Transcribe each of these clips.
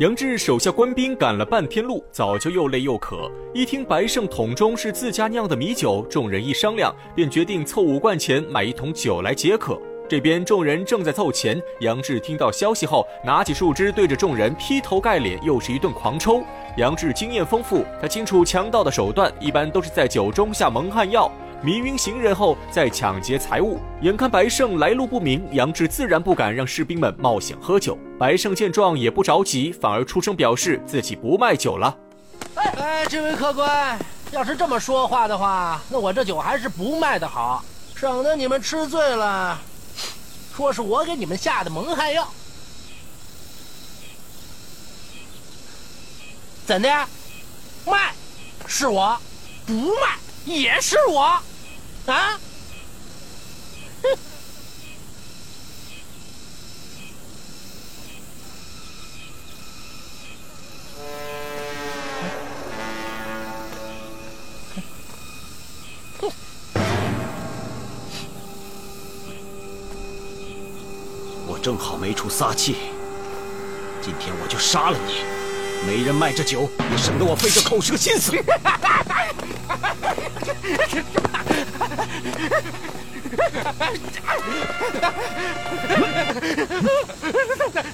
杨志手下官兵赶了半天路，早就又累又渴。一听白胜桶中是自家酿的米酒，众人一商量，便决定凑五贯钱买一桶酒来解渴。这边众人正在凑钱，杨志听到消息后，拿起树枝对着众人劈头盖脸又是一顿狂抽。杨志经验丰富，他清楚强盗的手段一般都是在酒中下蒙汗药。迷晕行人后再抢劫财物，眼看白胜来路不明，杨志自然不敢让士兵们冒险喝酒。白胜见状也不着急，反而出声表示自己不卖酒了。哎哎，这位客官，要是这么说话的话，那我这酒还是不卖的好，省得你们吃醉了，说是我给你们下的蒙汗药。怎的？卖，是我；不卖，也是我。啊！我正好没处撒气，今天我就杀了你。没人卖这酒，也省得我费这口舌心思。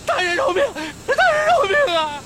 大人饶命！大人饶命啊！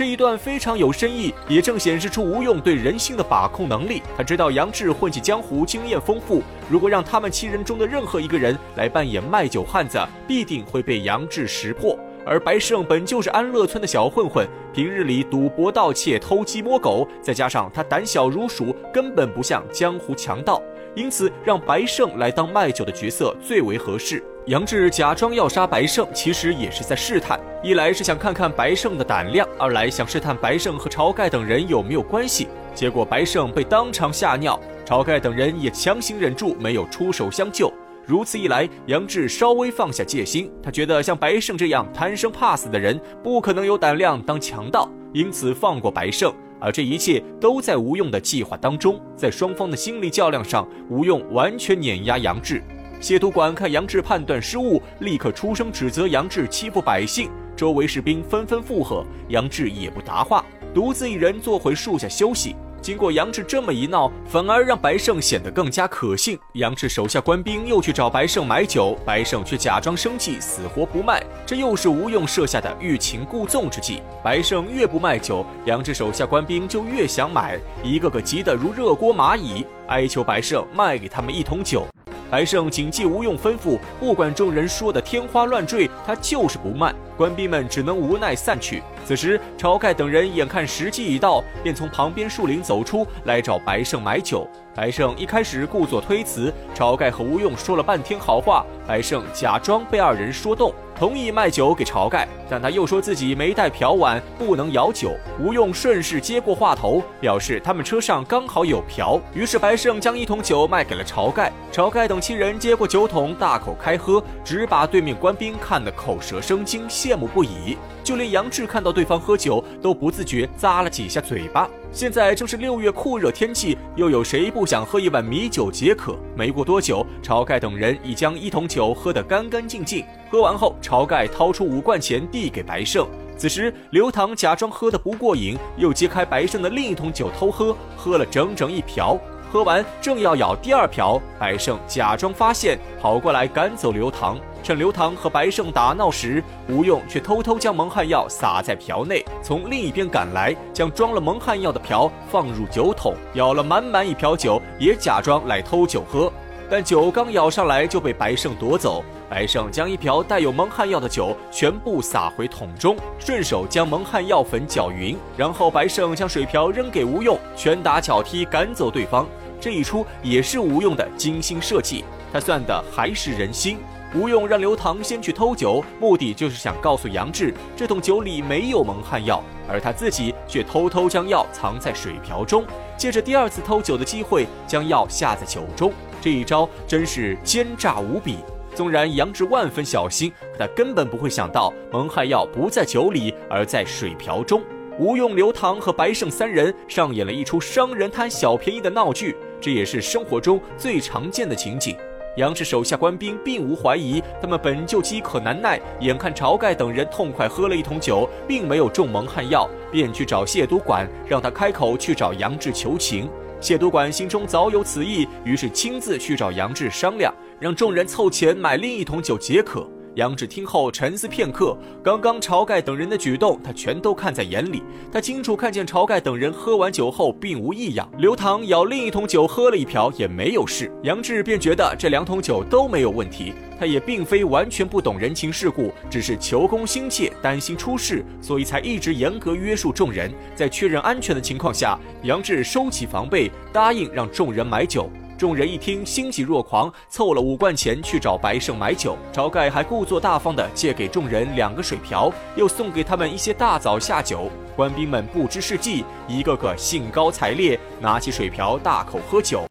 这一段非常有深意，也正显示出吴用对人性的把控能力。他知道杨志混迹江湖，经验丰富，如果让他们七人中的任何一个人来扮演卖酒汉子，必定会被杨志识破。而白胜本就是安乐村的小混混，平日里赌博、盗窃、偷鸡摸狗，再加上他胆小如鼠，根本不像江湖强盗，因此让白胜来当卖酒的角色最为合适。杨志假装要杀白胜，其实也是在试探，一来是想看看白胜的胆量，二来想试探白胜和晁盖等人有没有关系。结果白胜被当场吓尿，晁盖等人也强行忍住没有出手相救。如此一来，杨志稍微放下戒心，他觉得像白胜这样贪生怕死的人不可能有胆量当强盗，因此放过白胜。而这一切都在吴用的计划当中，在双方的心理较量上，吴用完全碾压杨志。谢督管看杨志判断失误，立刻出声指责杨志欺负百姓。周围士兵纷纷附和，杨志也不答话，独自一人坐回树下休息。经过杨志这么一闹，反而让白胜显得更加可信。杨志手下官兵又去找白胜买酒，白胜却假装生气，死活不卖。这又是吴用设下的欲擒故纵之计。白胜越不卖酒，杨志手下官兵就越想买，一个个急得如热锅蚂蚁，哀求白胜卖给他们一桶酒。白胜谨记吴用吩咐，不管众人说的天花乱坠，他就是不卖。官兵们只能无奈散去。此时，晁盖等人眼看时机已到，便从旁边树林走出来找白胜买酒。白胜一开始故作推辞，晁盖和吴用说了半天好话，白胜假装被二人说动，同意卖酒给晁盖，但他又说自己没带瓢碗，不能舀酒。吴用顺势接过话头，表示他们车上刚好有瓢，于是白胜将一桶酒卖给了晁盖。晁盖等七人接过酒桶，大口开喝，只把对面官兵看得口舌生津，羡慕不已。就连杨志看到对方喝酒，都不自觉咂了几下嘴巴。现在正是六月酷热天气，又有谁不想喝一碗米酒解渴？没过多久，晁盖等人已将一桶酒喝得干干净净。喝完后，晁盖掏出五贯钱递给白胜。此时，刘唐假装喝得不过瘾，又揭开白胜的另一桶酒偷喝，喝了整整一瓢。喝完，正要舀第二瓢，白胜假装发现，跑过来赶走刘唐。趁刘唐和白胜打闹时，吴用却偷偷将蒙汗药撒在瓢内，从另一边赶来，将装了蒙汗药的瓢放入酒桶，舀了满满一瓢酒，也假装来偷酒喝。但酒刚舀上来就被白胜夺走，白胜将一瓢带有蒙汗药的酒全部洒回桶中，顺手将蒙汗药粉搅匀，然后白胜将水瓢扔给吴用，拳打脚踢赶走对方。这一出也是吴用的精心设计，他算的还是人心。吴用让刘唐先去偷酒，目的就是想告诉杨志，这桶酒里没有蒙汗药，而他自己却偷偷将药藏在水瓢中，借着第二次偷酒的机会将药下在酒中。这一招真是奸诈无比。纵然杨志万分小心，可他根本不会想到蒙汗药不在酒里，而在水瓢中。吴用、刘唐和白胜三人上演了一出商人贪小便宜的闹剧。这也是生活中最常见的情景。杨志手下官兵并无怀疑，他们本就饥渴难耐，眼看晁盖等人痛快喝了一桶酒，并没有中蒙汗药，便去找谢督管，让他开口去找杨志求情。谢督管心中早有此意，于是亲自去找杨志商量，让众人凑钱买另一桶酒解渴。杨志听后沉思片刻，刚刚晁盖等人的举动，他全都看在眼里。他清楚看见晁盖等人喝完酒后并无异样，刘唐舀另一桶酒喝了一瓢也没有事。杨志便觉得这两桶酒都没有问题。他也并非完全不懂人情世故，只是求功心切，担心出事，所以才一直严格约束众人。在确认安全的情况下，杨志收起防备，答应让众人买酒。众人一听，欣喜若狂，凑了五贯钱去找白胜买酒。晁盖还故作大方地借给众人两个水瓢，又送给他们一些大枣下酒。官兵们不知是计，一个个兴高采烈，拿起水瓢大口喝酒。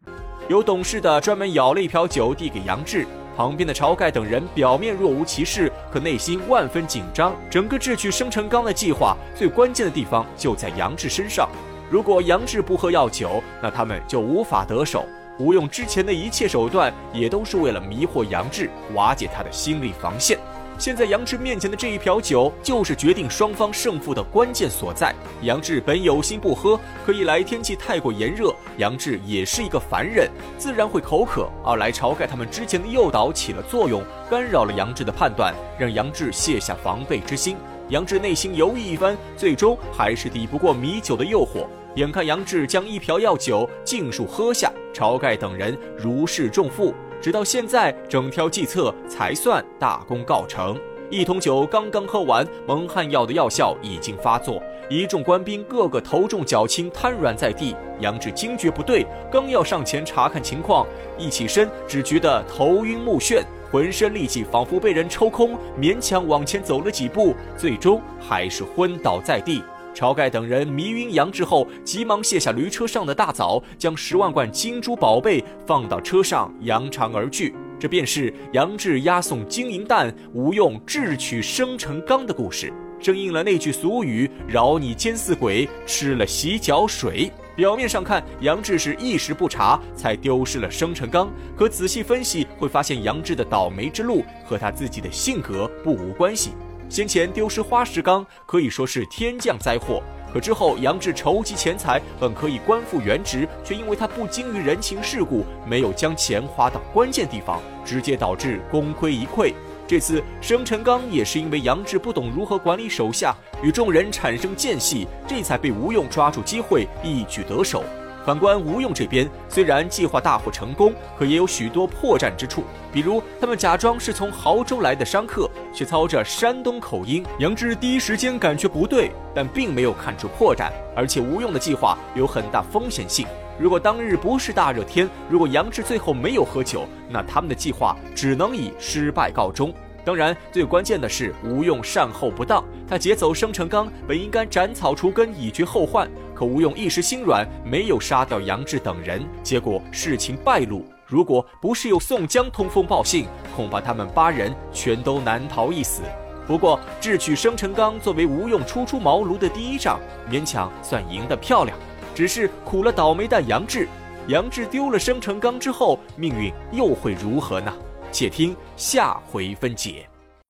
有懂事的专门舀了一瓢酒递给杨志，旁边的晁盖等人表面若无其事，可内心万分紧张。整个智取生辰纲的计划最关键的地方就在杨志身上，如果杨志不喝药酒，那他们就无法得手。吴用之前的一切手段，也都是为了迷惑杨志，瓦解他的心理防线。现在杨志面前的这一瓢酒，就是决定双方胜负的关键所在。杨志本有心不喝，可一来天气太过炎热，杨志也是一个凡人，自然会口渴；二来晁盖他们之前的诱导起了作用，干扰了杨志的判断，让杨志卸下防备之心。杨志内心犹豫一番，最终还是抵不过米酒的诱惑。眼看杨志将一瓢药酒尽数喝下，晁盖等人如释重负。直到现在，整条计策才算大功告成。一桶酒刚刚喝完，蒙汗药的药效已经发作，一众官兵个个头重脚轻，瘫软在地。杨志惊觉不对，刚要上前查看情况，一起身只觉得头晕目眩，浑身力气仿佛被人抽空，勉强往前走了几步，最终还是昏倒在地。晁盖等人迷晕杨志后，急忙卸下驴车上的大枣，将十万贯金珠宝贝放到车上，扬长而去。这便是杨志押送金银弹，吴用智取生辰纲的故事，正应了那句俗语：“饶你奸似鬼，吃了洗脚水。”表面上看，杨志是一时不察才丢失了生辰纲，可仔细分析会发现，杨志的倒霉之路和他自己的性格不无关系。先前丢失花石纲可以说是天降灾祸，可之后杨志筹集钱财，本可以官复原职，却因为他不精于人情世故，没有将钱花到关键地方，直接导致功亏一篑。这次生辰纲也是因为杨志不懂如何管理手下，与众人产生间隙，这才被吴用抓住机会一举得手。反观吴用这边，虽然计划大获成功，可也有许多破绽之处。比如，他们假装是从亳州来的商客，却操着山东口音。杨志第一时间感觉不对，但并没有看出破绽。而且，吴用的计划有很大风险性。如果当日不是大热天，如果杨志最后没有喝酒，那他们的计划只能以失败告终。当然，最关键的是吴用善后不当。他劫走生辰纲，本应该斩草除根，以绝后患。可吴用一时心软，没有杀掉杨志等人，结果事情败露。如果不是有宋江通风报信，恐怕他们八人全都难逃一死。不过，智取生辰纲作为吴用初出茅庐的第一仗，勉强算赢得漂亮。只是苦了倒霉蛋杨志。杨志丢了生辰纲之后，命运又会如何呢？且听下回分解。